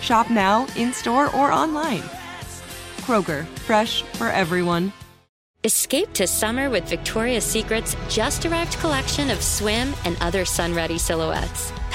Shop now, in store, or online. Kroger, fresh for everyone. Escape to summer with Victoria's Secret's just arrived collection of swim and other sun ready silhouettes.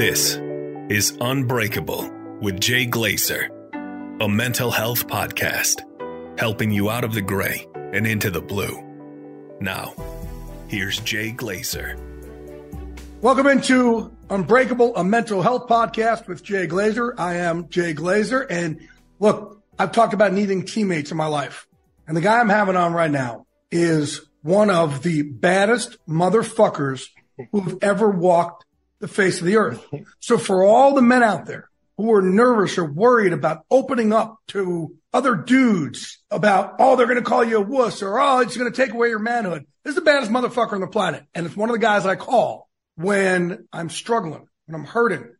This is Unbreakable with Jay Glazer, a mental health podcast helping you out of the gray and into the blue. Now, here's Jay Glazer. Welcome into Unbreakable, a mental health podcast with Jay Glazer. I am Jay Glazer. And look, I've talked about needing teammates in my life. And the guy I'm having on right now is one of the baddest motherfuckers who've ever walked the face of the earth. So for all the men out there who are nervous or worried about opening up to other dudes about, oh, they're going to call you a wuss or, oh, it's going to take away your manhood. This is the baddest motherfucker on the planet. And it's one of the guys I call when I'm struggling, when I'm hurting.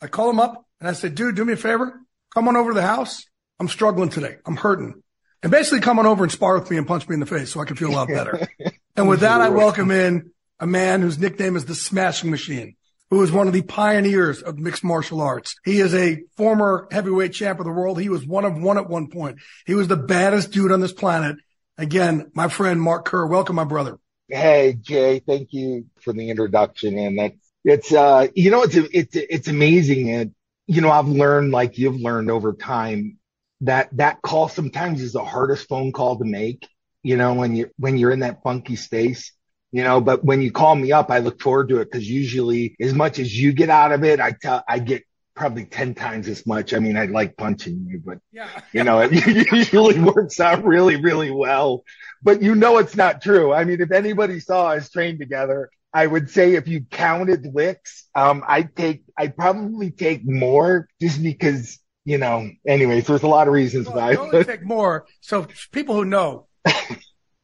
I call him up and I say, dude, do me a favor. Come on over to the house. I'm struggling today. I'm hurting. And basically come on over and spar with me and punch me in the face so I can feel a lot better. and with that, I welcome in a man whose nickname is the Smashing Machine who is one of the pioneers of mixed martial arts. He is a former heavyweight champ of the world. He was one of one at one point. He was the baddest dude on this planet. Again, my friend Mark Kerr. Welcome, my brother. Hey, Jay. Thank you for the introduction. And that's, it's, uh, you know, it's, it's, it's amazing. And, you know, I've learned like you've learned over time that that call sometimes is the hardest phone call to make, you know, when you're, when you're in that funky space you know, but when you call me up, I look forward to it because usually as much as you get out of it, I tell, I get probably 10 times as much. I mean, I like punching you, but yeah. you know, it usually works out really, really well, but you know, it's not true. I mean, if anybody saw us train together, I would say if you counted licks, um, I take, I probably take more just because, you know, anyways, there's a lot of reasons why. I only take more. So people who know,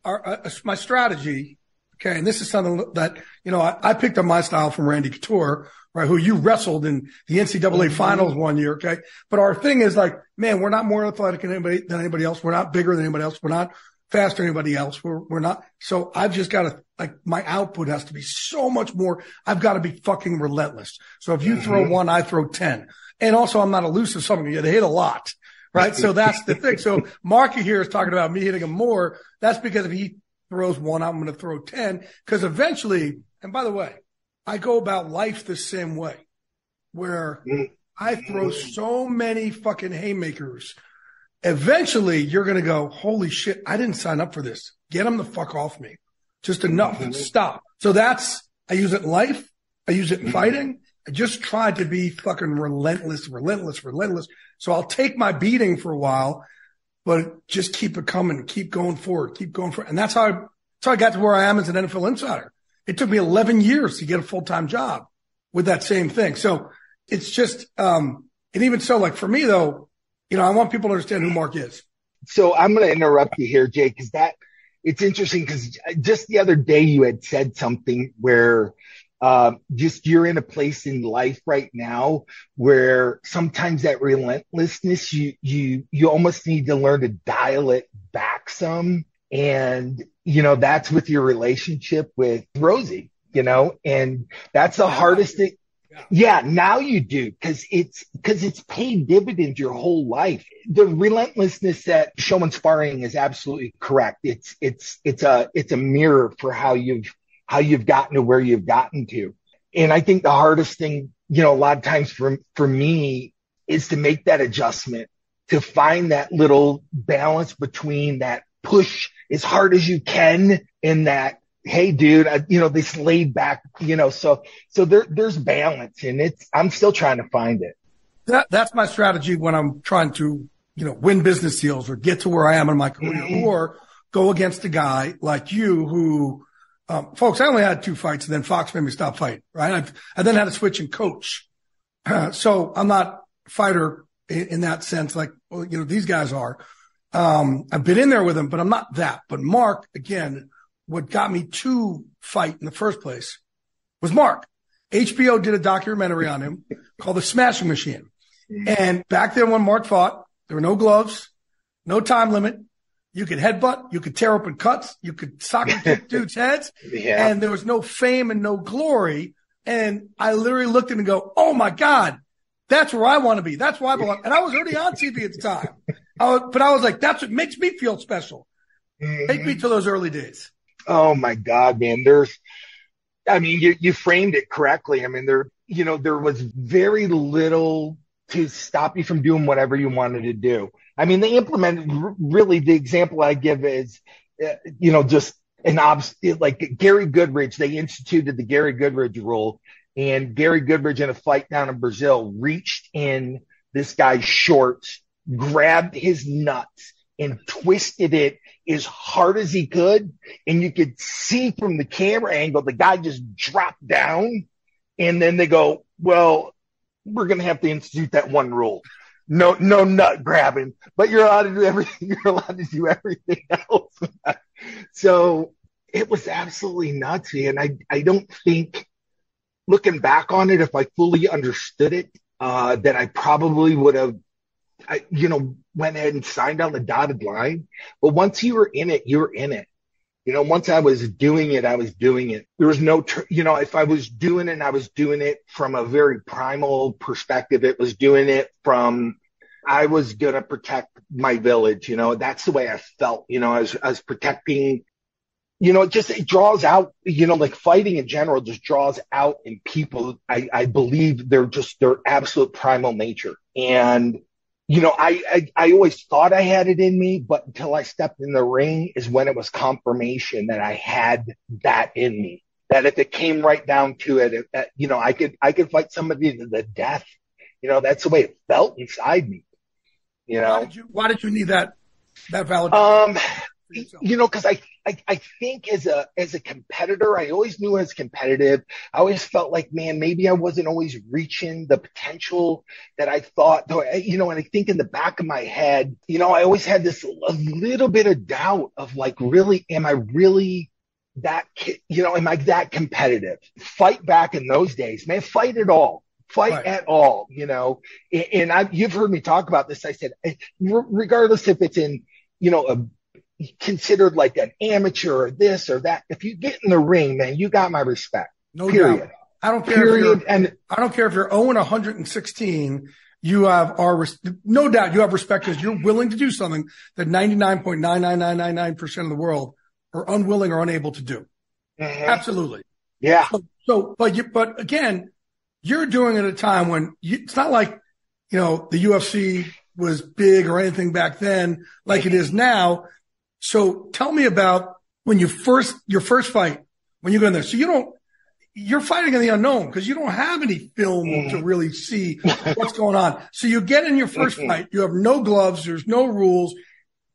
our, uh, my strategy Okay. And this is something that, you know, I, I picked up my style from Randy Couture, right? Who you wrestled in the NCAA mm-hmm. finals one year. Okay. But our thing is like, man, we're not more athletic than anybody, than anybody else. We're not bigger than anybody else. We're not faster than anybody else. We're, we're not. So I've just got to, like, my output has to be so much more. I've got to be fucking relentless. So if you mm-hmm. throw one, I throw 10. And also I'm not elusive. Something you hit a lot. Right. so that's the thing. So Marky here is talking about me hitting him more. That's because if he throws one, I'm going to throw 10. Cause eventually, and by the way, I go about life the same way where I throw so many fucking haymakers. Eventually you're going to go, holy shit, I didn't sign up for this. Get them the fuck off me. Just enough. Mm-hmm. Stop. So that's, I use it in life. I use it in fighting. I just tried to be fucking relentless, relentless, relentless. So I'll take my beating for a while but just keep it coming, keep going forward, keep going forward. And that's how I, that's how I got to where I am as an NFL insider. It took me 11 years to get a full-time job with that same thing. So it's just, um, and even so, like for me though, you know, I want people to understand who Mark is. So I'm going to interrupt you here, Jake, because that it's interesting because just the other day you had said something where Um, just you're in a place in life right now where sometimes that relentlessness, you, you, you almost need to learn to dial it back some. And, you know, that's with your relationship with Rosie, you know, and that's the hardest thing. Yeah, now you do because it's because it's paid dividends your whole life. The relentlessness that showman sparring is absolutely correct. It's it's it's a it's a mirror for how you've how you've gotten to where you've gotten to. And I think the hardest thing, you know, a lot of times for, for me is to make that adjustment, to find that little balance between that push as hard as you can and that, Hey, dude, I, you know, this laid back, you know, so, so there, there's balance and it's, I'm still trying to find it. That, that's my strategy when I'm trying to, you know, win business deals or get to where I am in my career mm-hmm. or go against a guy like you who, um, folks, I only had two fights and then Fox made me stop fighting, right? I've, I then had to switch and coach. Uh, so I'm not fighter in, in, that sense, like, well, you know, these guys are. Um, I've been in there with them, but I'm not that. But Mark, again, what got me to fight in the first place was Mark. HBO did a documentary on him called The Smashing Machine. And back then when Mark fought, there were no gloves, no time limit. You could headbutt, you could tear open cuts, you could sock and kick dudes' heads, yeah. and there was no fame and no glory. And I literally looked at him and go, "Oh my god, that's where I want to be. That's where I belong." And I was already on TV at the time, I was, but I was like, "That's what makes me feel special." Mm-hmm. Take me to those early days. Oh my god, man! There's, I mean, you you framed it correctly. I mean, there, you know, there was very little to stop you from doing whatever you wanted to do. I mean, they implemented really the example I give is, uh, you know, just an obs like Gary Goodridge. They instituted the Gary Goodridge rule, and Gary Goodridge in a fight down in Brazil reached in this guy's shorts, grabbed his nuts, and twisted it as hard as he could. And you could see from the camera angle, the guy just dropped down. And then they go, well, we're going to have to institute that one rule. No, no nut grabbing, but you're allowed to do everything. You're allowed to do everything else. so it was absolutely nuts. And I, I don't think looking back on it, if I fully understood it, uh, that I probably would have, I, you know, went ahead and signed on the dotted line. But once you were in it, you were in it you know, once I was doing it, I was doing it. There was no, tr- you know, if I was doing it, and I was doing it from a very primal perspective. It was doing it from, I was going to protect my village. You know, that's the way I felt, you know, as, as protecting, you know, it just, it draws out, you know, like fighting in general just draws out in people. I, I believe they're just their absolute primal nature. And you know, I, I, I always thought I had it in me, but until I stepped in the ring is when it was confirmation that I had that in me. That if it came right down to it, you know, I could, I could fight somebody to the death. You know, that's the way it felt inside me. You know, why did you, why did you need that, that validation? Um, you know, cause I, I, I think as a, as a competitor, I always knew I was competitive. I always felt like, man, maybe I wasn't always reaching the potential that I thought, Though, you know, and I think in the back of my head, you know, I always had this a little bit of doubt of like, really, am I really that, you know, am I that competitive? Fight back in those days, man, fight it all fight right. at all, you know. And I, you've heard me talk about this. I said, eh, regardless if it's in, you know, a considered like an amateur or this or that. If you get in the ring, man, you got my respect. No period. Doubt. I don't care. Period. and I don't care if you're 0 116. You have our no doubt. You have respect because you're willing to do something that 99.99999% of the world are unwilling or unable to do. Mm-hmm. Absolutely. Yeah. So, so, but you, but again, you're doing it at a time when you, it's not like, you know, the UFC was big or anything back then like it is now. So tell me about when you first, your first fight, when you go in there. So you don't, you're fighting in the unknown because you don't have any film mm. to really see what's going on. So you get in your first fight, you have no gloves, there's no rules.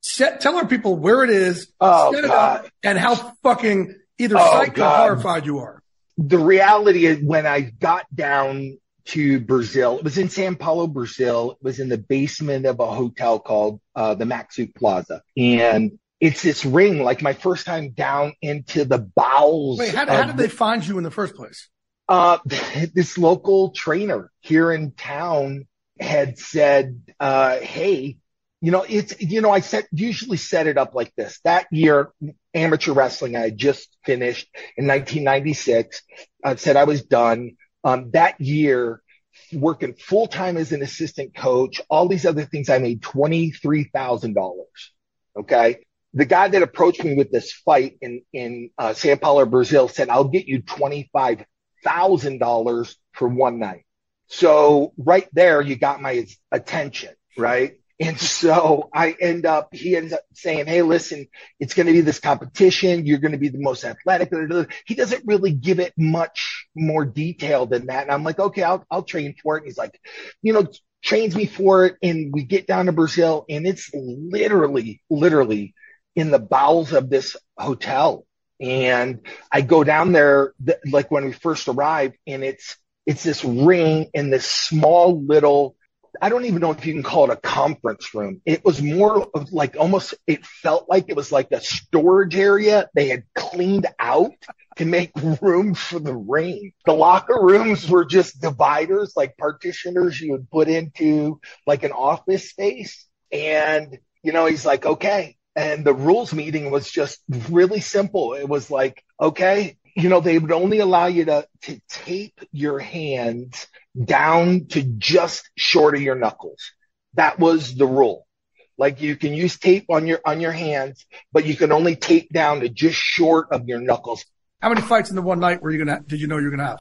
Set, tell our people where it is, oh, set it up, and how fucking either oh, psyched or horrified you are. The reality is when I got down to Brazil, it was in Sao Paulo, Brazil. It was in the basement of a hotel called uh, the Maksoud Plaza. And it's this ring, like my first time down into the bowels. Wait, how, how did they find you in the first place? Uh, this local trainer here in town had said, uh, Hey, you know, it's, you know, I set, usually set it up like this. That year, amateur wrestling, I had just finished in 1996. I said I was done. Um, that year, working full time as an assistant coach, all these other things, I made $23,000. Okay. The guy that approached me with this fight in, in, uh, Sao Paulo, Brazil said, I'll get you $25,000 for one night. So right there, you got my attention, right? And so I end up, he ends up saying, Hey, listen, it's going to be this competition. You're going to be the most athletic. He doesn't really give it much more detail than that. And I'm like, okay, I'll, I'll train for it. And he's like, you know, trains me for it. And we get down to Brazil and it's literally, literally in the bowels of this hotel. And I go down there, th- like when we first arrived and it's, it's this ring in this small little I don't even know if you can call it a conference room. It was more of like almost, it felt like it was like a storage area they had cleaned out to make room for the ring. The locker rooms were just dividers, like partitioners you would put into like an office space. And, you know, he's like, okay. And the rules meeting was just really simple. It was like, okay, you know, they would only allow you to, to tape your hands down to just short of your knuckles. That was the rule. Like you can use tape on your, on your hands, but you can only tape down to just short of your knuckles. How many fights in the one night were you going to, did you know you were going to have?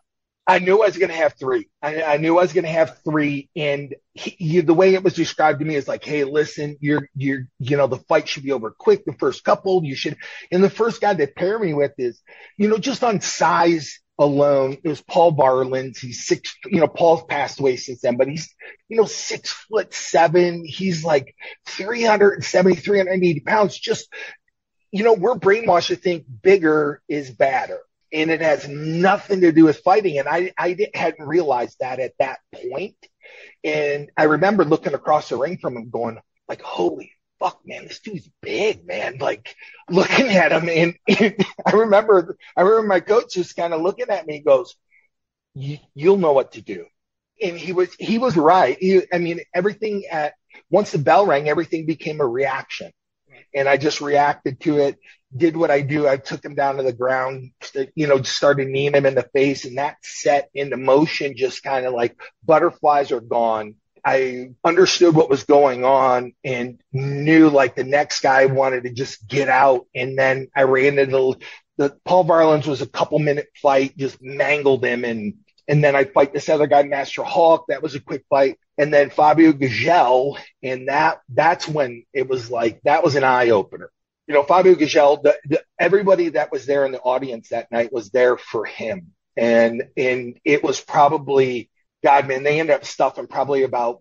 I knew I was going to have three. I, I, knew I was going to have three. And he, he, the way it was described to me is like, Hey, listen, you're, you're, you know, the fight should be over quick. The first couple, you should, and the first guy they pair me with is, you know, just on size alone, it was Paul Varelans. He's six, you know, Paul's passed away since then, but he's, you know, six foot seven. He's like 370, 380 pounds. Just, you know, we're brainwashed to think bigger is better and it has nothing to do with fighting. And I, I hadn't realized that at that point. And I remember looking across the ring from him going like, holy fuck, man, this dude's big, man. Like looking at him. And, and I remember, I remember my coach just kind of looking at me, goes, you'll know what to do. And he was, he was right. He, I mean, everything at, once the bell rang, everything became a reaction and I just reacted to it did what I do. I took him down to the ground, you know, started kneeing him in the face and that set into motion, just kind of like butterflies are gone. I understood what was going on and knew like the next guy wanted to just get out. And then I ran into the, Paul Varelans was a couple minute fight, just mangled him. And, and then I fight this other guy, Master Hawk. That was a quick fight. And then Fabio Gurgel. And that, that's when it was like, that was an eye opener you know, Fabio Gurgel, the, the, everybody that was there in the audience that night was there for him. And, and it was probably, God, man, they ended up stuffing probably about,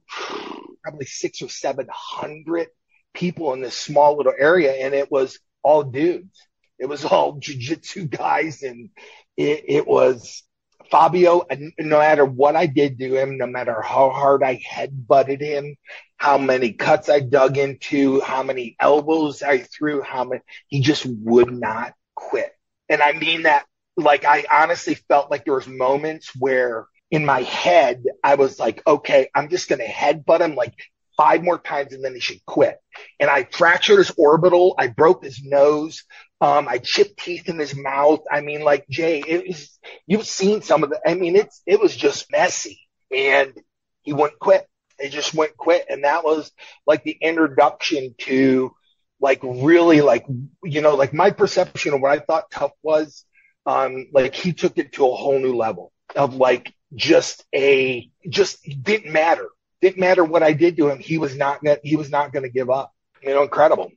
probably six or 700 people in this small little area. And it was all dudes. It was all jujitsu guys. And it, it was, Fabio, no matter what I did to him, no matter how hard I head butted him, how many cuts I dug into, how many elbows I threw, how many, he just would not quit. And I mean that, like, I honestly felt like there was moments where in my head, I was like, okay, I'm just going to headbutt him like five more times and then he should quit. And I fractured his orbital. I broke his nose. Um, I chipped teeth in his mouth. I mean, like Jay, it was, you've seen some of the, I mean, it's, it was just messy and he wouldn't quit. He just went quit. And that was like the introduction to like really like, you know, like my perception of what I thought tough was, um, like he took it to a whole new level of like just a, just didn't matter. Didn't matter what I did to him. He was not, he was not going to give up. You know, incredible.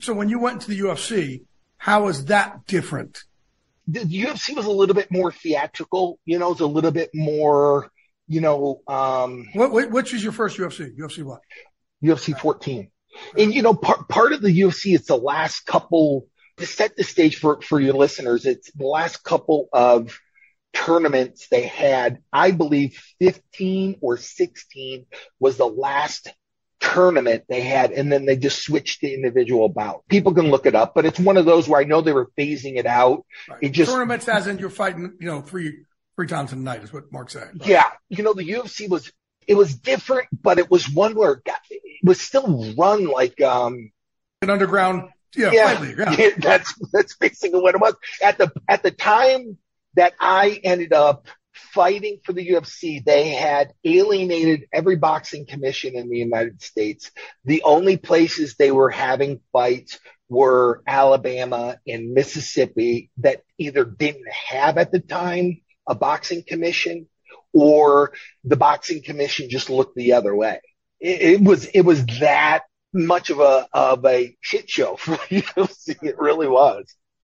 So when you went to the UFC, how was that different? The UFC was a little bit more theatrical, you know, it's a little bit more, you know, um, what, which is your first UFC? UFC what? UFC 14. And, you know, part, part of the UFC, it's the last couple to set the stage for, for your listeners. It's the last couple of tournaments they had. I believe 15 or 16 was the last tournament they had, and then they just switched to individual bout. People can look it up, but it's one of those where I know they were phasing it out. Right. It just tournaments as in you're fighting, you know, three three times a night is what Mark said. Right? Yeah. You know, the UFC was, it was different, but it was one where it, got, it was still run like, um, an underground. Yeah, yeah, yeah. yeah, that's that's basically what it was. At the at the time that I ended up fighting for the UFC, they had alienated every boxing commission in the United States. The only places they were having fights were Alabama and Mississippi that either didn't have at the time a boxing commission or the boxing commission just looked the other way. It, it was, it was that much of a, of a shit show for UFC. It really was.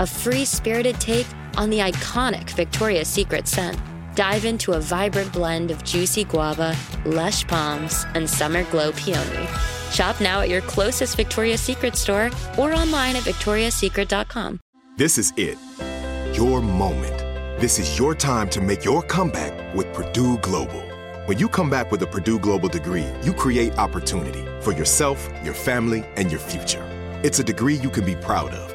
a free spirited take on the iconic Victoria's Secret scent. Dive into a vibrant blend of juicy guava, lush palms, and summer glow peony. Shop now at your closest Victoria's Secret store or online at victoriassecret.com. This is it. Your moment. This is your time to make your comeback with Purdue Global. When you come back with a Purdue Global degree, you create opportunity for yourself, your family, and your future. It's a degree you can be proud of,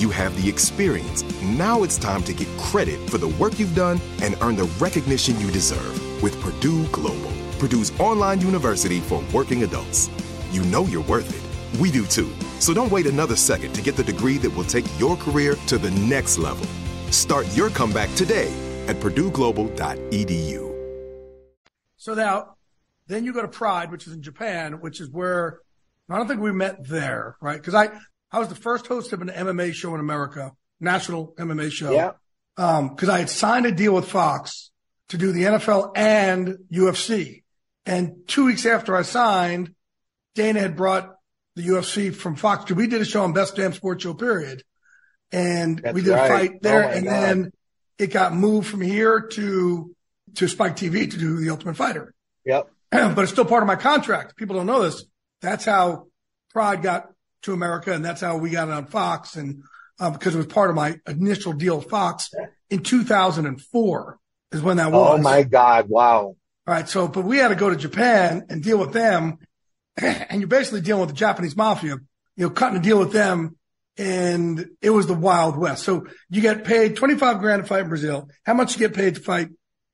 you have the experience. Now it's time to get credit for the work you've done and earn the recognition you deserve with Purdue Global. Purdue's online university for working adults. You know you're worth it. We do too. So don't wait another second to get the degree that will take your career to the next level. Start your comeback today at purdueglobal.edu. So now, then you go to Pride, which is in Japan, which is where I don't think we met there, right? Because I I was the first host of an MMA show in America, national MMA show. Yeah. Um, because I had signed a deal with Fox to do the NFL and UFC. And two weeks after I signed, Dana had brought the UFC from Fox. We did a show on Best Damn Sports Show, period. And That's we did right. a fight there. Oh, and God. then it got moved from here to, to Spike TV to do the Ultimate Fighter. Yep. but it's still part of my contract. People don't know this. That's how Pride got to America, and that's how we got it on Fox, and uh, because it was part of my initial deal with Fox in 2004 is when that was. Oh my God. Wow. All right. So, but we had to go to Japan and deal with them. And you're basically dealing with the Japanese mafia, you know, cutting a deal with them. And it was the Wild West. So you get paid 25 grand to fight in Brazil. How much you get paid to fight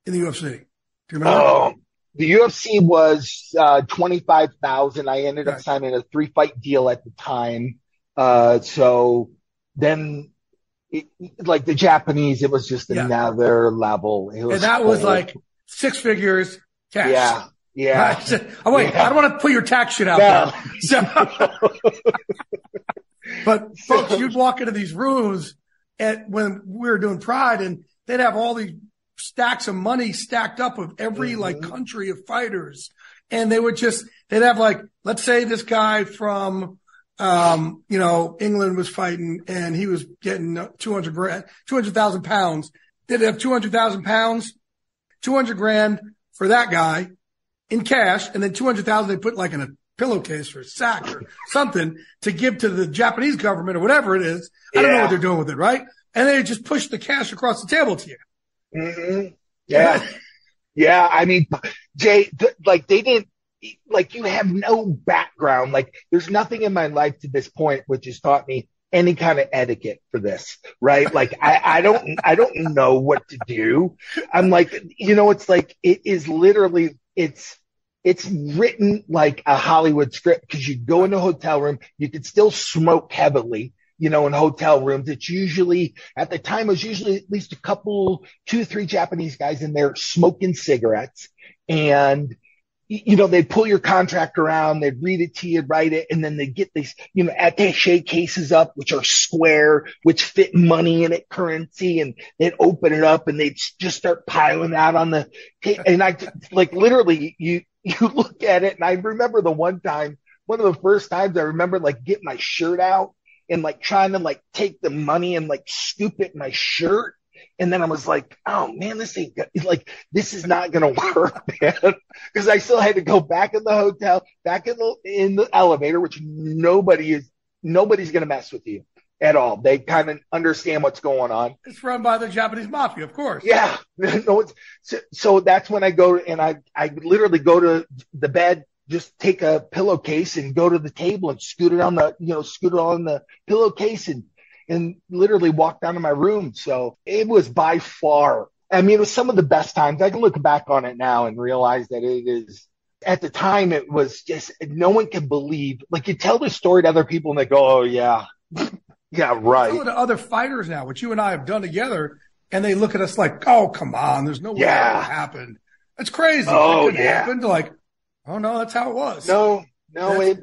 in the UFC? Do you remember? Oh, the UFC was uh, twenty five thousand. I ended up signing a three fight deal at the time. Uh, so then, it, like the Japanese, it was just Yeah. another level. And that was like six figures cash. yeah, Yeah. oh wait, yeah. I don't want to put your tax shit out no. there. So, but folks, you'd walk into these rooms at when we were doing Pride, and they'd have all these stacks of money stacked up of every mm-hmm. like country of fighters, and they would just they'd have like let's say this guy from um, you know, England was fighting and he was getting 200 grand, 200,000 pounds. They'd have 200,000 pounds, 200 grand for that guy in cash. And then 200,000 they put like in a pillowcase or a sack or something to give to the Japanese government or whatever it is. I don't know what they're doing with it, right? And they just push the cash across the table to you. Mm-hmm. Yeah. yeah. I mean, Jay, th- like they didn't, like you have no background. Like there's nothing in my life to this point which has taught me any kind of etiquette for this, right? Like I, I don't, I don't know what to do. I'm like, you know, it's like, it is literally, it's, it's written like a Hollywood script because you go in a hotel room, you could still smoke heavily, you know, in hotel rooms. It's usually at the time it was usually at least a couple, two, three Japanese guys in there smoking cigarettes. And you know, they'd pull your contract around, they'd read it to you, write it, and then they get these, you know, attache cases up, which are square, which fit money in it, currency, and they'd open it up and they'd just start piling out on the, and I, like literally, you, you look at it, and I remember the one time, one of the first times I remember like get my shirt out and like trying to like take the money and like scoop it in my shirt and then I was like, oh man, this ain't good. like, this is not going to work, man. Cause I still had to go back in the hotel, back in the, in the elevator, which nobody is, nobody's going to mess with you at all. They kind of understand what's going on. It's run by the Japanese mafia, of course. Yeah. no, so, so that's when I go and I, I literally go to the bed, just take a pillowcase and go to the table and scoot it on the, you know, scoot it on the pillowcase and and literally walk down to my room. So it was by far, I mean, it was some of the best times. I can look back on it now and realize that it is, at the time, it was just, no one can believe, like you tell the story to other people and they go, oh, yeah. yeah, right. The other fighters now, what you and I have done together, and they look at us like, oh, come on, there's no way yeah. that happened. That's crazy. Oh, that yeah. Happened. Like, oh, no, that's how it was. No, no, it,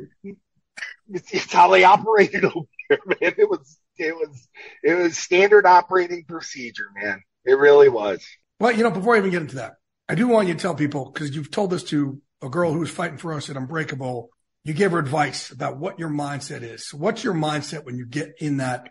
it's, it's how they operated over there, man. It was, it was it was standard operating procedure, man. It really was. Well, you know, before I even get into that, I do want you to tell people because you've told this to a girl who was fighting for us at Unbreakable. You gave her advice about what your mindset is. So what's your mindset when you get in that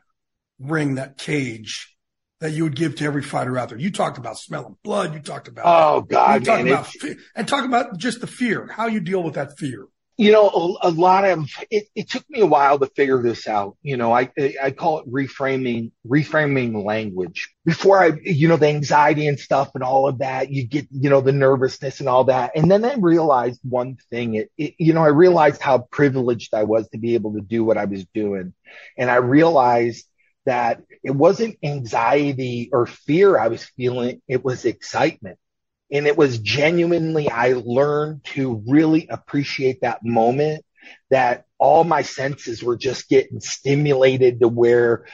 ring, that cage that you would give to every fighter out there? You talked about smelling blood. You talked about oh god, man, about, and talk about just the fear, how you deal with that fear you know, a, a lot of it, it, took me a while to figure this out. You know, I, I call it reframing, reframing language before I, you know, the anxiety and stuff and all of that. You get, you know, the nervousness and all that. And then I realized one thing, it, it, you know, I realized how privileged I was to be able to do what I was doing. And I realized that it wasn't anxiety or fear I was feeling. It was excitement and it was genuinely, I learned to really appreciate that moment that all my senses were just getting stimulated to where,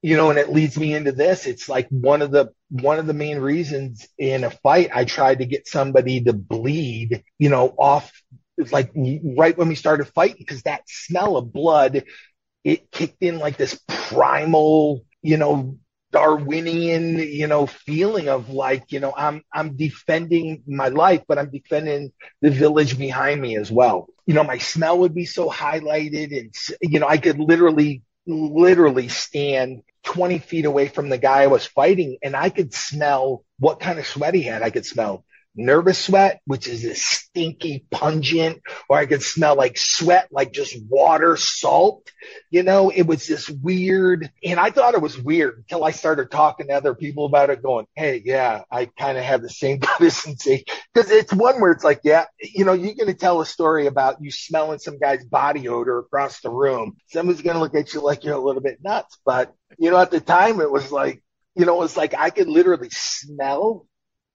you know, and it leads me into this. It's like one of the, one of the main reasons in a fight, I tried to get somebody to bleed, you know, off like right when we started fighting, because that smell of blood, it kicked in like this primal, you know, Darwinian, you know, feeling of like, you know, I'm, I'm defending my life, but I'm defending the village behind me as well. You know, my smell would be so highlighted and, you know, I could literally, literally stand 20 feet away from the guy I was fighting and I could smell what kind of sweat he had. I could smell nervous sweat, which is this stinky, pungent, or I could smell like sweat, like just water, salt. You know, it was this weird, and I thought it was weird until I started talking to other people about it, going, Hey, yeah, I kind of have the same kind. Cause it's one where it's like, yeah, you know, you're going to tell a story about you smelling some guy's body odor across the room. Somebody's going to look at you like you're a little bit nuts. But, you know, at the time it was like, you know, it was like I could literally smell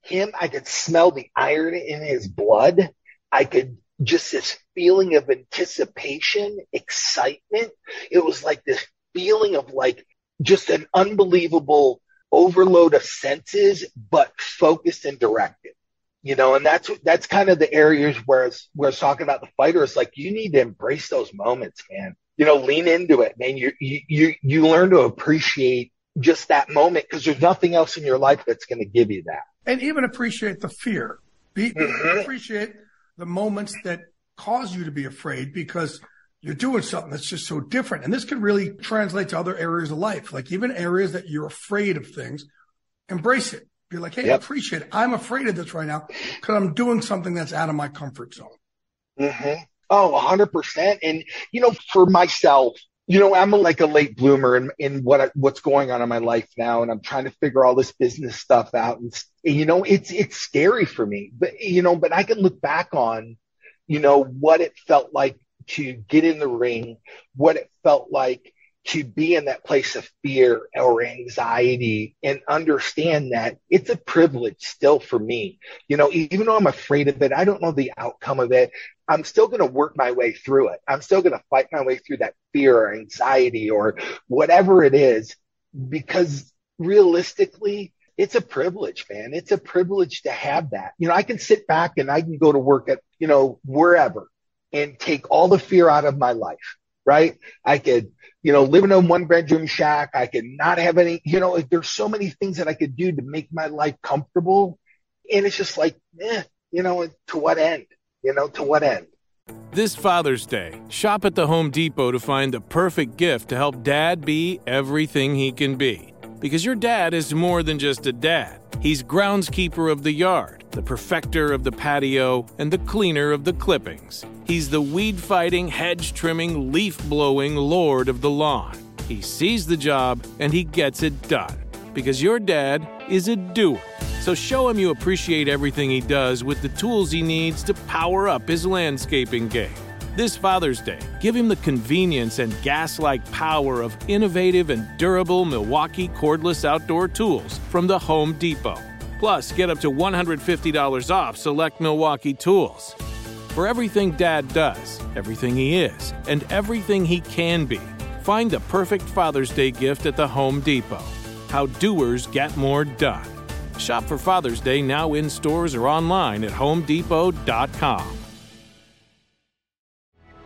him, I could smell the iron in his blood. I could just this feeling of anticipation, excitement. It was like this feeling of like just an unbelievable overload of senses, but focused and directed. you know, and that's, that's kind of the areas where it's, where it's talking about the fighters. Like you need to embrace those moments, man. You know, lean into it, man. You, you, you learn to appreciate just that moment because there's nothing else in your life that's going to give you that. And even appreciate the fear. Be, mm-hmm. Appreciate the moments that cause you to be afraid because you're doing something that's just so different. And this could really translate to other areas of life, like even areas that you're afraid of things, embrace it. Be like, Hey, yep. I appreciate it. I'm afraid of this right now because I'm doing something that's out of my comfort zone. Mm-hmm. Oh, hundred percent. And, you know, for myself, you know, I'm like a late bloomer in, in what, I, what's going on in my life now. And I'm trying to figure all this business stuff out. And, And, you know, it's, it's scary for me, but, you know, but I can look back on, you know, what it felt like to get in the ring, what it felt like to be in that place of fear or anxiety and understand that it's a privilege still for me. You know, even though I'm afraid of it, I don't know the outcome of it. I'm still going to work my way through it. I'm still going to fight my way through that fear or anxiety or whatever it is because realistically, it's a privilege, man. It's a privilege to have that. You know, I can sit back and I can go to work at, you know, wherever and take all the fear out of my life, right? I could, you know, live in a one bedroom shack. I could not have any, you know, like there's so many things that I could do to make my life comfortable. And it's just like, eh, you know, to what end? You know, to what end? This Father's Day, shop at the Home Depot to find the perfect gift to help dad be everything he can be. Because your dad is more than just a dad. He's groundskeeper of the yard, the perfecter of the patio, and the cleaner of the clippings. He's the weed fighting, hedge trimming, leaf blowing lord of the lawn. He sees the job and he gets it done. Because your dad is a doer. So show him you appreciate everything he does with the tools he needs to power up his landscaping game. This Father's Day, give him the convenience and gas like power of innovative and durable Milwaukee cordless outdoor tools from the Home Depot. Plus, get up to $150 off select Milwaukee tools. For everything Dad does, everything he is, and everything he can be, find the perfect Father's Day gift at the Home Depot. How doers get more done. Shop for Father's Day now in stores or online at homedepot.com.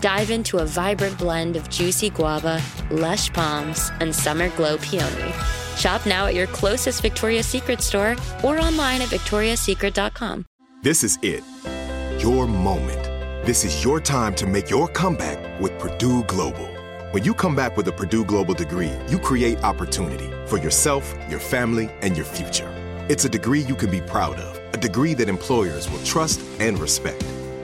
Dive into a vibrant blend of juicy guava, lush palms, and summer glow peony. Shop now at your closest Victoria's Secret store or online at victoriassecret.com. This is it. Your moment. This is your time to make your comeback with Purdue Global. When you come back with a Purdue Global degree, you create opportunity for yourself, your family, and your future. It's a degree you can be proud of, a degree that employers will trust and respect.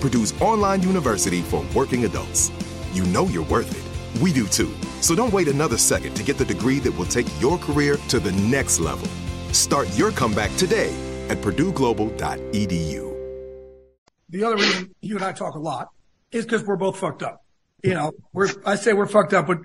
Purdue's online university for working adults. You know you're worth it. We do too. So don't wait another second to get the degree that will take your career to the next level. Start your comeback today at purdueglobal.edu. The other reason you and I talk a lot is because we're both fucked up. You know, we're, I say we're fucked up, but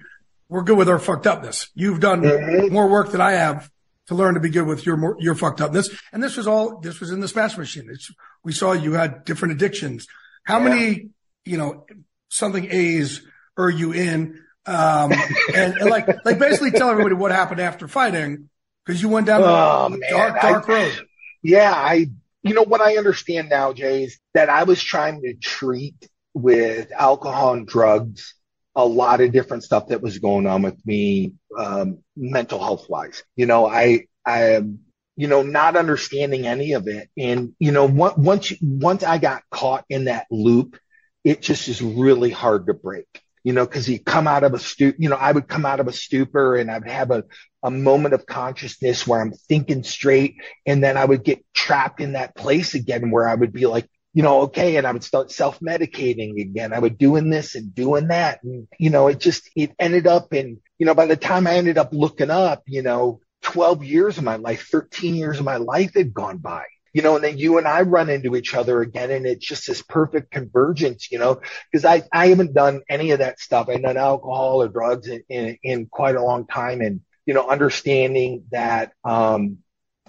we're good with our fucked upness. You've done mm-hmm. more work than I have to learn to be good with your your fucked upness. And this was all this was in the Smash Machine. It's, we saw you had different addictions. How yeah. many, you know, something A's are you in? Um, and, and, like, like basically tell everybody what happened after fighting because you went down Oh, the man, dark, dark I- road. Yeah, I, you know, what I understand now, Jay, is that I was trying to treat with alcohol and drugs a lot of different stuff that was going on with me, um, mental health wise. You know, I, I am, you know, not understanding any of it. And, you know, once, once I got caught in that loop, it just is really hard to break. You know, cause you come out of a stu, you know, I would come out of a stupor and I'd have a, a moment of consciousness where I'm thinking straight and then I would get trapped in that place again where I would be like, you know, okay. And I would start self-medicating again. I would doing this and doing that. And, you know, it just, it ended up in, you know, by the time I ended up looking up, you know, 12 years of my life, 13 years of my life had gone by. You know, and then you and I run into each other again, and it's just this perfect convergence, you know, because I, I haven't done any of that stuff. I've done alcohol or drugs in, in, in quite a long time. And, you know, understanding that, um,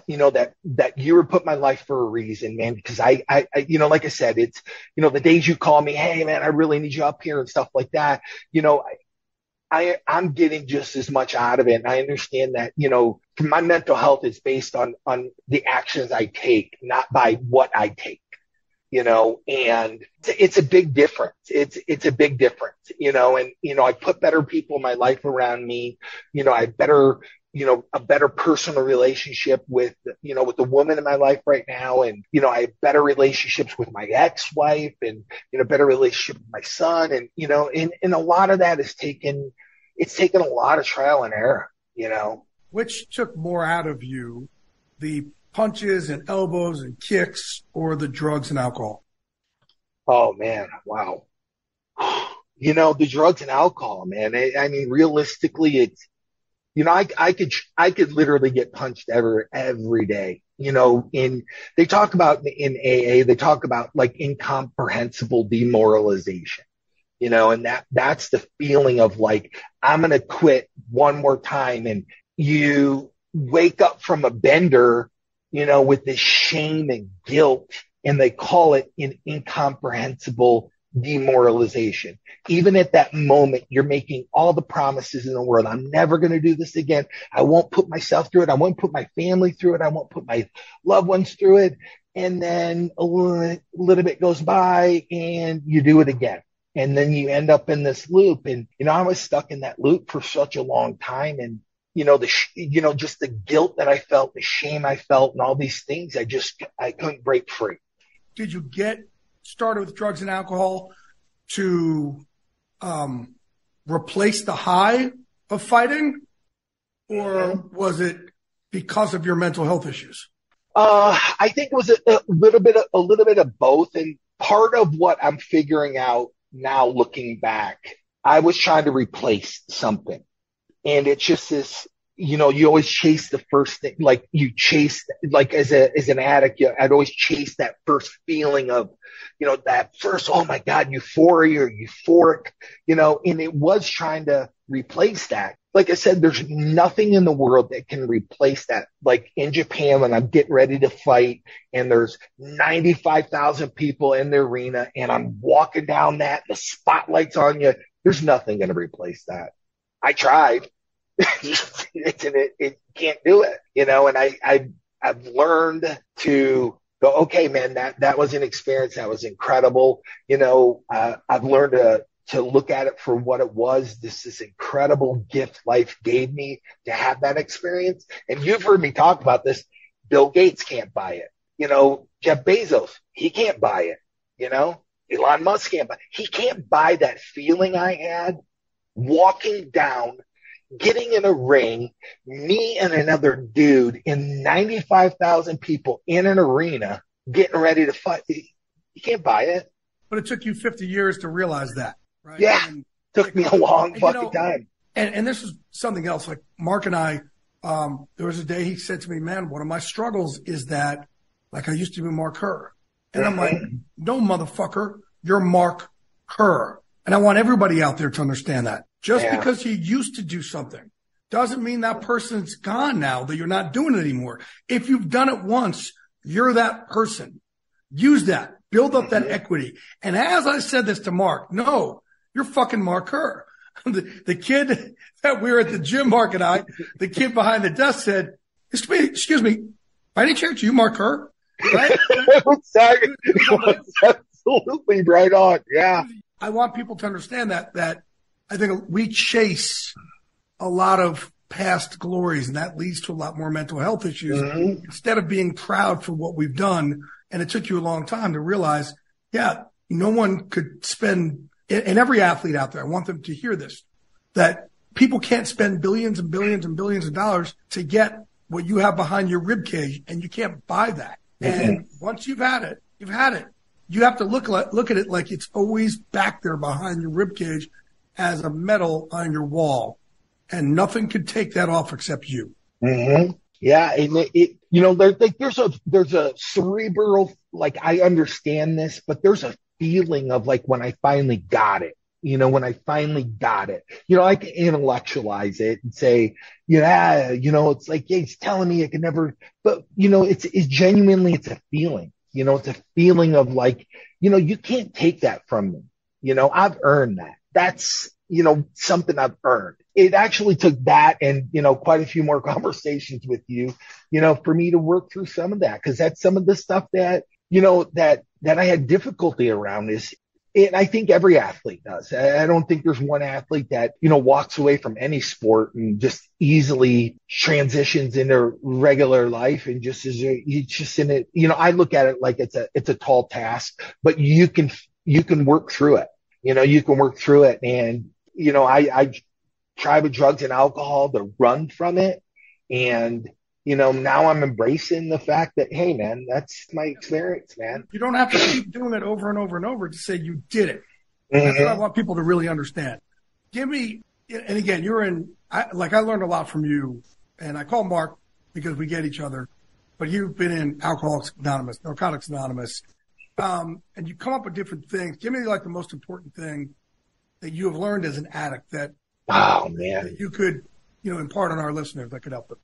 you know, that, that you were put my life for a reason, man, because I, I, I, you know, like I said, it's, you know, the days you call me, Hey, man, I really need you up here and stuff like that. You know, I, I'm getting just as much out of it. And I understand that, you know, my mental health is based on, on the actions I take, not by what I take, you know, and it's, a big difference. It's, it's a big difference, you know, and, you know, I put better people in my life around me, you know, I better, you know, a better personal relationship with, you know, with the woman in my life right now. And, you know, I have better relationships with my ex-wife and, you know, better relationship with my son. And, you know, and, and a lot of that is taken, it's taken a lot of trial and error, you know. Which took more out of you, the punches and elbows and kicks or the drugs and alcohol? Oh man, wow. You know, the drugs and alcohol, man. I, I mean, realistically, it's, you know, I, I could, I could literally get punched ever, every day. You know, in, they talk about in AA, they talk about like incomprehensible demoralization, you know, and that, that's the feeling of like, I'm going to quit one more time. And you wake up from a bender, you know, with this shame and guilt and they call it an incomprehensible demoralization. Even at that moment, you're making all the promises in the world. I'm never going to do this again. I won't put myself through it. I won't put my family through it. I won't put my loved ones through it. And then a little, little bit goes by and you do it again. And then you end up in this loop. And, you know, I was stuck in that loop for such a long time. And, you know, the, sh- you know, just the guilt that I felt, the shame I felt and all these things, I just, I couldn't break free. Did you get started with drugs and alcohol to um, replace the high of fighting, or was it because of your mental health issues? Uh, I think it was a, a little bit, of, a little bit of both. And part of what I'm figuring out now looking back, I was trying to replace something. And it's just this, you know, you always chase the first thing, like you chase, like as a, as an addict, you- I'd always chase that first feeling of, you know, that first, oh my God, euphoria or euphoric, you know, and it was trying to replace that. Like I said, there's nothing in the world that can replace that. Like in Japan, when I'm getting ready to fight and there's 95,000 people in the arena and I'm walking down that, the spotlight's on you. There's nothing going to replace that. I tried. it's, it, it can't do it, you know, and I, I, I've learned to go, okay, man, that, that was an experience. That was incredible. You know, uh, I've learned to, to look at it for what it was. This is incredible gift life gave me to have that experience. And you've heard me talk about this. Bill Gates can't buy it. You know, Jeff Bezos, he can't buy it. You know, Elon Musk can't buy, he can't buy that feeling I had walking down, getting in a ring, me and another dude in 95,000 people in an arena getting ready to fight. You can't buy it. But it took you 50 years to realize that, right? Yeah. And, Took me a long You fucking know, time. and, and this is something else. Like Mark and I, um, there was a day he said to me, man, one of my struggles is that like I used to be Mark Kerr. And I'm like, no motherfucker, you're Mark Kerr. And I want everybody out there to understand that just Yeah. because you used to do something doesn't mean that person's gone now that you're not doing it anymore. If you've done it once, you're that person. Use that, build up that mm-hmm. equity. And as I said this to Mark, no, you're fucking Mark Kerr. The, the kid that we were at the gym, Mark and I, the kid behind the desk said, excuse me, by any chance, you Mark Kerr? Right? absolutely right on. Yeah. I want people to understand that, that I think we chase a lot of past glories and that leads to a lot more mental health issues mm-hmm. instead of being proud for what we've done. And it took you a long time to realize, yeah, no one could spend and every athlete out there. I want them to hear this, that people can't spend billions and billions and billions of dollars to get what you have behind your rib cage and you can't buy that. Mm-hmm. And once you've had it, you've had it. You have to look look at it like it's always back there behind your rib cage as a medal on your wall and nothing could take that off except you. Mm-hmm. Yeah, and it, it, you know, there, there's a there's a cerebral like I understand this, but there's a feeling of like when I finally got it. You know, when I finally got it, you know, I can intellectualize it and say, yeah, you know, it's like, yeah, he's telling me I can never, but you know, it's, it's genuinely, it's a feeling, you know, it's a feeling of like, you know, you can't take that from me. You know, I've earned that. That's, you know, something I've earned. It actually took that and, you know, quite a few more conversations with you, you know, for me to work through some of that. Cause that's some of the stuff that, you know, that, that I had difficulty around is, and I think every athlete does. I don't think there's one athlete that, you know, walks away from any sport and just easily transitions into regular life and just is, just in it, you know, I look at it like it's a, it's a tall task, but you can, you can work through it. You know, you can work through it and you know, I, I tried with drugs and alcohol to run from it. And, you know, now I'm embracing the fact that, hey, man, that's my experience, man. You don't have to keep doing it over and over and over to say you did it. Mm-hmm. That's what I want people to really understand. Give me, and again, you're in, I, like I learned a lot from you, and I call Mark because we get each other, but you've been in Alcoholics Anonymous, Narcotics Anonymous, Um, and you come up with different things. Give me like the most important thing that you have learned as an addict that oh man that you could you know impart on our listeners that could help them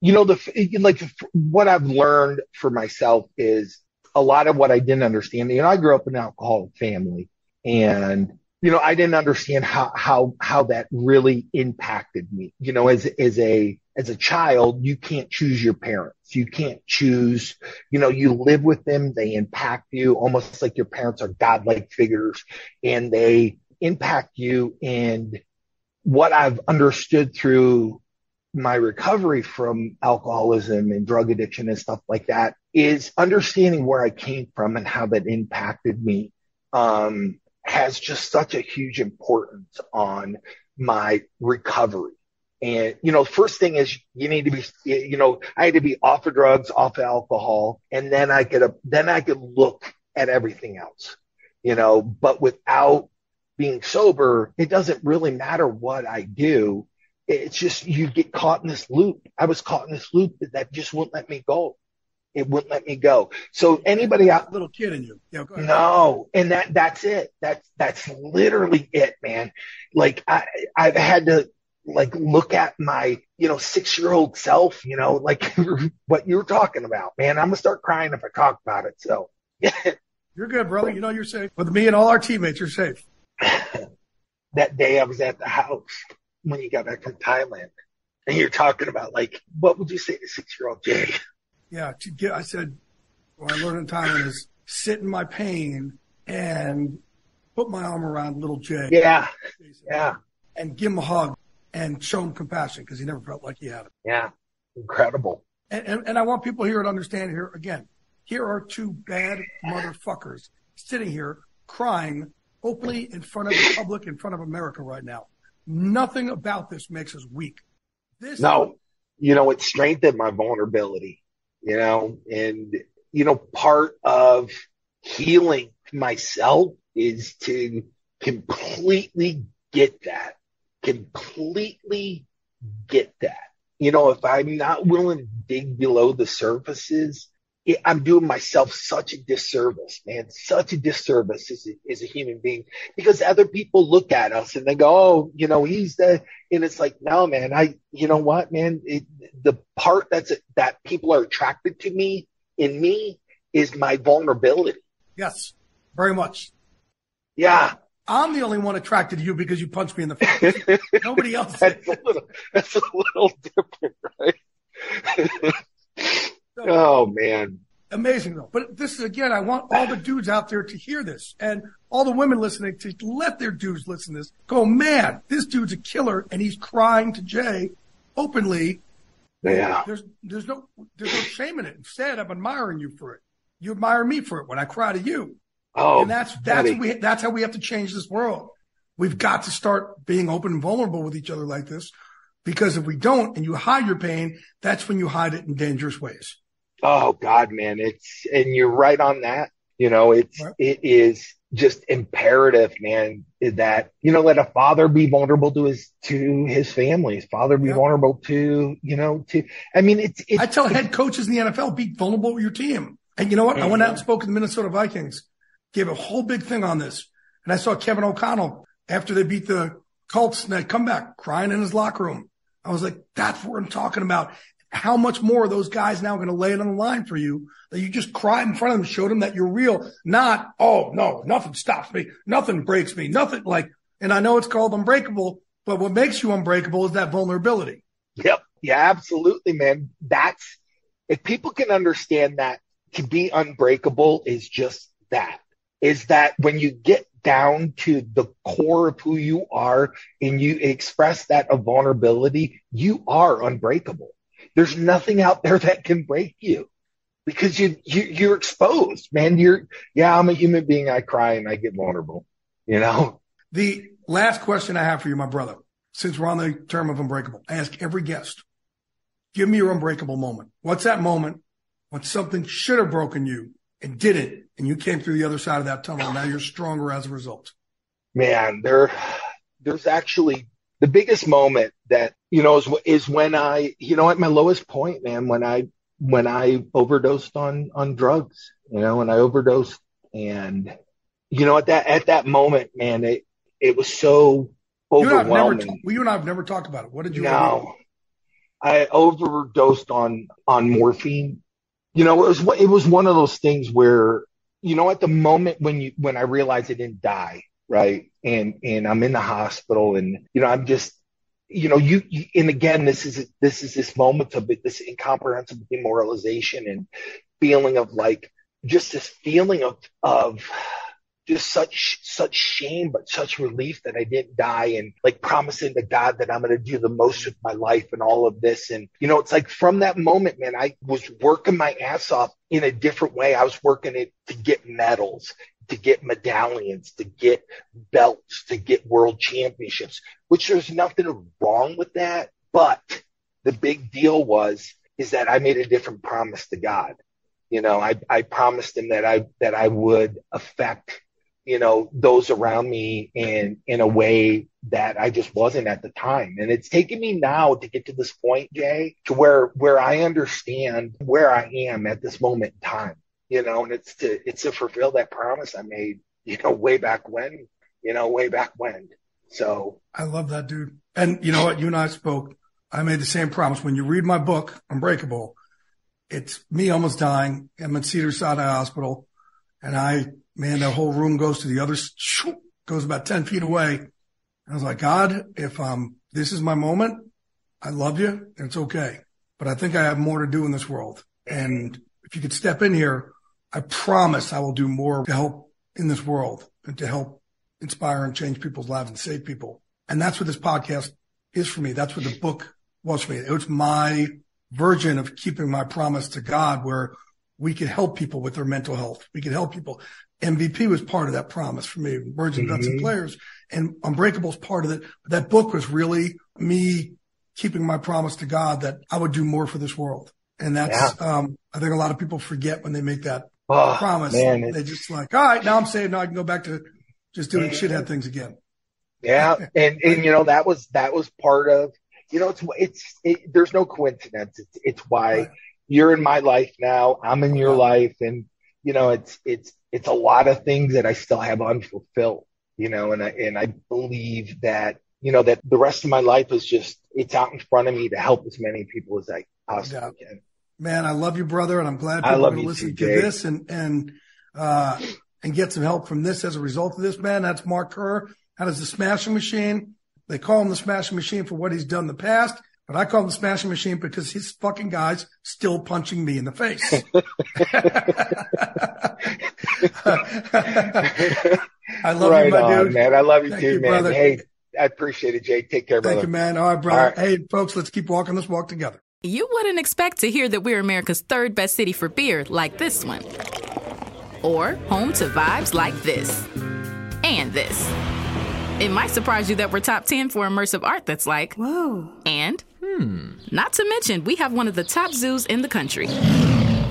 you know the like what i've learned for myself is a lot of what i didn't understand you know i grew up in an alcoholic family and you know i didn't understand how how how that really impacted me you know as as a as a child you can't choose your parents you can't choose you know you live with them they impact you almost like your parents are godlike figures and they impact you and what I've understood through my recovery from alcoholism and drug addiction and stuff like that is understanding where I came from and how that impacted me um, has just such a huge importance on my recovery. And, you know, first thing is you need to be, you know, I had to be off of drugs, off of alcohol, and then I could, then I could look at everything else, you know, but without being sober, it doesn't really matter what I do. It's just you get caught in this loop. I was caught in this loop that just wouldn't let me go. It wouldn't let me go. So anybody out, little kid in you, yeah, no, and that that's it. That's that's literally it, man. Like I I've had to like look at my you know six year old self, you know, like what you're talking about, man. I'm gonna start crying if I talk about it. So. You're good, brother. You know you're safe. With me and all our teammates, you're safe. that day I was at the house when you got back from Thailand, and you're talking about like, what would you say to six year old Jay? Yeah, to get, I said, what I learned in Thailand is sit in my pain and put my arm around little Jay. Yeah, yeah, and give him a hug and show him compassion because he never felt like he had it. Yeah, incredible. And, and, and I want people here to understand here again. Here are two bad motherfuckers sitting here crying openly in front of the public, in front of America right now. Nothing about this makes us weak. This no, you know, it strengthened my vulnerability, you know, and, you know, part of healing myself is to completely get that, completely get that. You know, if I'm not willing to dig below the surfaces, I'm doing myself such a disservice, man, such a disservice as a, as a human being because other people look at us and they go, Oh, you know, he's the, and it's like, no, man, I, you know what, man, it, the part that's, that people are attracted to me in me is my vulnerability. Yes, very much. Yeah. I'm the only one attracted to you because you punched me in the face. Nobody else. that's, a little, that's a little different, right? oh man. Amazing though. But this is again, I want all the dudes out there to hear this and all the women listening to let their dudes listen to this. Go, man, this dude's a killer and he's crying to Jay openly. Yeah. There's there's no there's no shame in it. Instead, I'm admiring you for it. You admire me for it when I cry to you. Oh, and that's that's we that's how we have to change this world. We've got to start being open and vulnerable with each other like this, because if we don't and you hide your pain, that's when you hide it in dangerous ways. Oh God, man, it's and you're right on that. You know, it's right. it is just imperative, man, that you know let a father be vulnerable to his to his family, his father be vulnerable to you know to. I mean, it's. it's I tell head coaches in the NFL be vulnerable with your team, and you know what? Mm-hmm. I went out and spoke to the Minnesota Vikings, gave a whole big thing on this, and I saw Kevin O'Connell after they beat the Colts and that comeback crying in his locker room. I was like, that's what I'm talking about. How much more are those guys now going to lay it on the line for you that you just cried in front of them, showed them that you're real, not, oh no, nothing stops me. Nothing breaks me. Nothing like, and I know it's called unbreakable, but what makes you unbreakable is that vulnerability. Yep. Yeah, absolutely, man. That's, if people can understand that to be unbreakable is just that, is that when you get down to the core of who you are and you express that of vulnerability, you are unbreakable. There's nothing out there that can break you because you, you you're exposed, man. You're yeah, I'm a human being. I cry and I get vulnerable. You know. The last question I have for you, my brother, since we're on the term of unbreakable, I ask every guest, give me your unbreakable moment. What's that moment when something should have broken you and didn't, and you came through the other side of that tunnel. Now you're stronger as a result. Man, there, there's actually the biggest moment that you know is, is when I, you know, at my lowest point, man, when I when I overdosed on on drugs, you know, when I overdosed, and you know, at that at that moment, man, it it was so overwhelming. You, never, you and I have never talked about it. What did you? No, I overdosed on on morphine you know, it was it was one of those things where, you know, at the moment when you when I realized I didn't die, right, and and I'm in the hospital, and you know, I'm just, you know, you, you and again, this is this is this moment of this incomprehensible demoralization and feeling of like just this feeling of of just such such shame but such relief that I didn't die and like promising to God that I'm going to do the most with my life and all of this. And you know it's like from that moment man I was working my ass off in a different way. I was working it to get medals to get medallions to get belts to get world championships which there's nothing wrong with that. But the big deal was is that I made a different promise to God. You know, I, I promised him that I, that I would affect you know, those around me in, in a way that I just wasn't at the time. And it's taken me now to get to this point, Jay, to where, where I understand where I am at this moment in time, you know, and it's to, it's to fulfill that promise I made, you know, way back when, you know, way back when. So I love that dude. And you know what? You and I spoke. I made the same promise. When you read my book, Unbreakable, it's me almost dying. I'm in Cedar Sinai Hospital and I man, the whole room goes to the other, goes about 10 feet away. I was like, God, if, um, this is my moment, I love you and it's okay. But I think I have more to do in this world. And if you could step in here, I promise I will do more to help in this world and to help inspire and change people's lives and save people. And that's what this podcast is for me. That's what the book was for me. It was my version of keeping my promise to God where we could help people with their mental health. We could help people. MVP was part of that promise for me, Merging mm-hmm. Vets and Players, and Unbreakable is part of it. But that book was really me keeping my promise to God that I would do more for this world. And that's, yeah. um, I think a lot of people forget when they make that oh, promise. Man, they just like, all right, now I'm saying now I can go back to just doing shithead things again. Yeah. and, and, you know, that was, that was part of, you know, it's, it's, it, there's no coincidence. It's, it's why right. you're in my life now. I'm in your life. And, you know, it's, it's, it's a lot of things that I still have unfulfilled, you know, and I, and I believe that, you know, that the rest of my life is just, it's out in front of me to help as many people as I possibly yeah. can. Man, I love you, brother. And I'm glad people are going to listen too, to this and, and, uh, and get some help from this as a result of this, man. That's Mark Kerr. How does the smashing machine? They call him the smashing machine for what he's done in the past. but I call him the smashing machine because his fucking guy's still punching me in the face. I love right you, my on, dude. man. I love you Thank too, you, man. brother. Hey, I appreciate it, Jake. Take care, brother. Thank you, man. All right, brother. All right. Hey, folks, let's keep walking this walk together. You wouldn't expect to hear that we're America's third best city for beer like this one. Or home to vibes like this. And this. It might surprise you that we're top 10 for immersive art that's like, whoa. And, hmm. Not to mention, we have one of the top zoos in the country.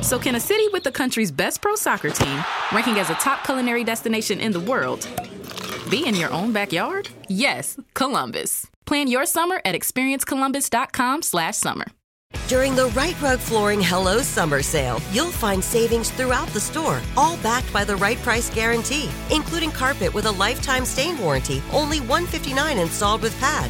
So, can a city with the country's best pro soccer team, ranking as a top culinary destination in the world, be in your own backyard? Yes, Columbus. Plan your summer at experiencecolumbus.com/summer. During the Rite Rug Flooring Hello Summer Sale, you'll find savings throughout the store, all backed by the right price guarantee, including carpet with a lifetime stain warranty, only $159 installed with pad.